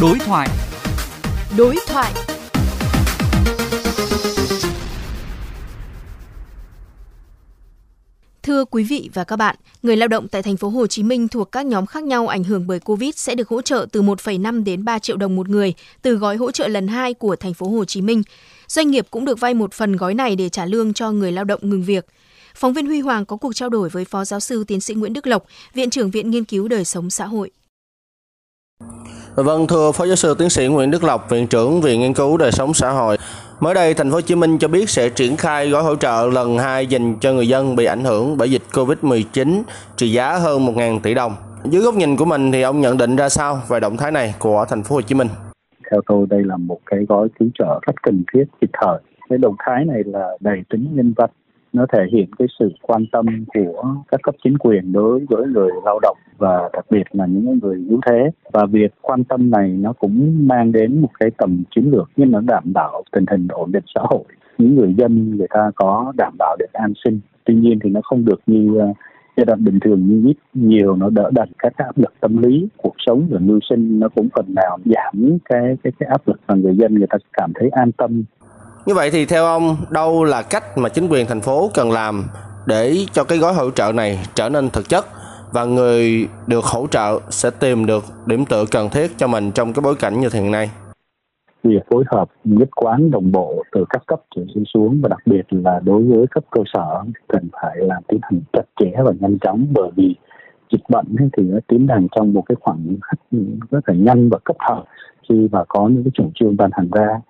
Đối thoại. Đối thoại. Thưa quý vị và các bạn, người lao động tại thành phố Hồ Chí Minh thuộc các nhóm khác nhau ảnh hưởng bởi Covid sẽ được hỗ trợ từ 1,5 đến 3 triệu đồng một người từ gói hỗ trợ lần 2 của thành phố Hồ Chí Minh. Doanh nghiệp cũng được vay một phần gói này để trả lương cho người lao động ngừng việc. Phóng viên Huy Hoàng có cuộc trao đổi với Phó Giáo sư Tiến sĩ Nguyễn Đức Lộc, Viện trưởng Viện Nghiên cứu Đời sống xã hội. Vâng, thưa Phó Giáo sư Tiến sĩ Nguyễn Đức Lộc, Viện trưởng Viện Nghiên cứu Đời sống xã hội. Mới đây, Thành phố Hồ Chí Minh cho biết sẽ triển khai gói hỗ trợ lần 2 dành cho người dân bị ảnh hưởng bởi dịch Covid-19 trị giá hơn 1.000 tỷ đồng. Dưới góc nhìn của mình thì ông nhận định ra sao về động thái này của Thành phố Hồ Chí Minh? Theo tôi đây là một cái gói cứu trợ rất cần thiết kịp thời. Cái động thái này là đầy tính nhân văn nó thể hiện cái sự quan tâm của các cấp chính quyền đối với người lao động và đặc biệt là những người yếu thế. Và việc quan tâm này nó cũng mang đến một cái tầm chiến lược nhưng nó đảm bảo tình hình ổn định xã hội. Những người dân người ta có đảm bảo được an sinh. Tuy nhiên thì nó không được như ờ, giai đoạn bình thường như ít. Nhiều nó đỡ đần các áp lực tâm lý, cuộc sống và mưu sinh nó cũng phần nào giảm cái cái cái áp lực mà người dân người ta cảm thấy an tâm như vậy thì theo ông, đâu là cách mà chính quyền thành phố cần làm để cho cái gói hỗ trợ này trở nên thực chất và người được hỗ trợ sẽ tìm được điểm tựa cần thiết cho mình trong cái bối cảnh như hiện nay? Việc phối hợp nhất quán đồng bộ từ các cấp trở xuống và đặc biệt là đối với cấp cơ sở cần phải làm tiến hành chặt chẽ và nhanh chóng bởi vì dịch bệnh thì nó tiến hành trong một cái khoảng rất là nhanh và cấp thời khi mà có những cái chủ trương ban hành ra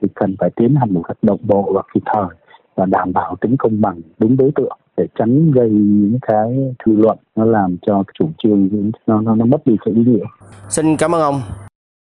thì cần phải tiến hành một cách đồng bộ và kịp thời và đảm bảo tính công bằng đúng đối tượng để tránh gây những cái dư luận nó làm cho chủ trương nó nó, nó mất đi sự ý nghĩa. Xin cảm ơn ông.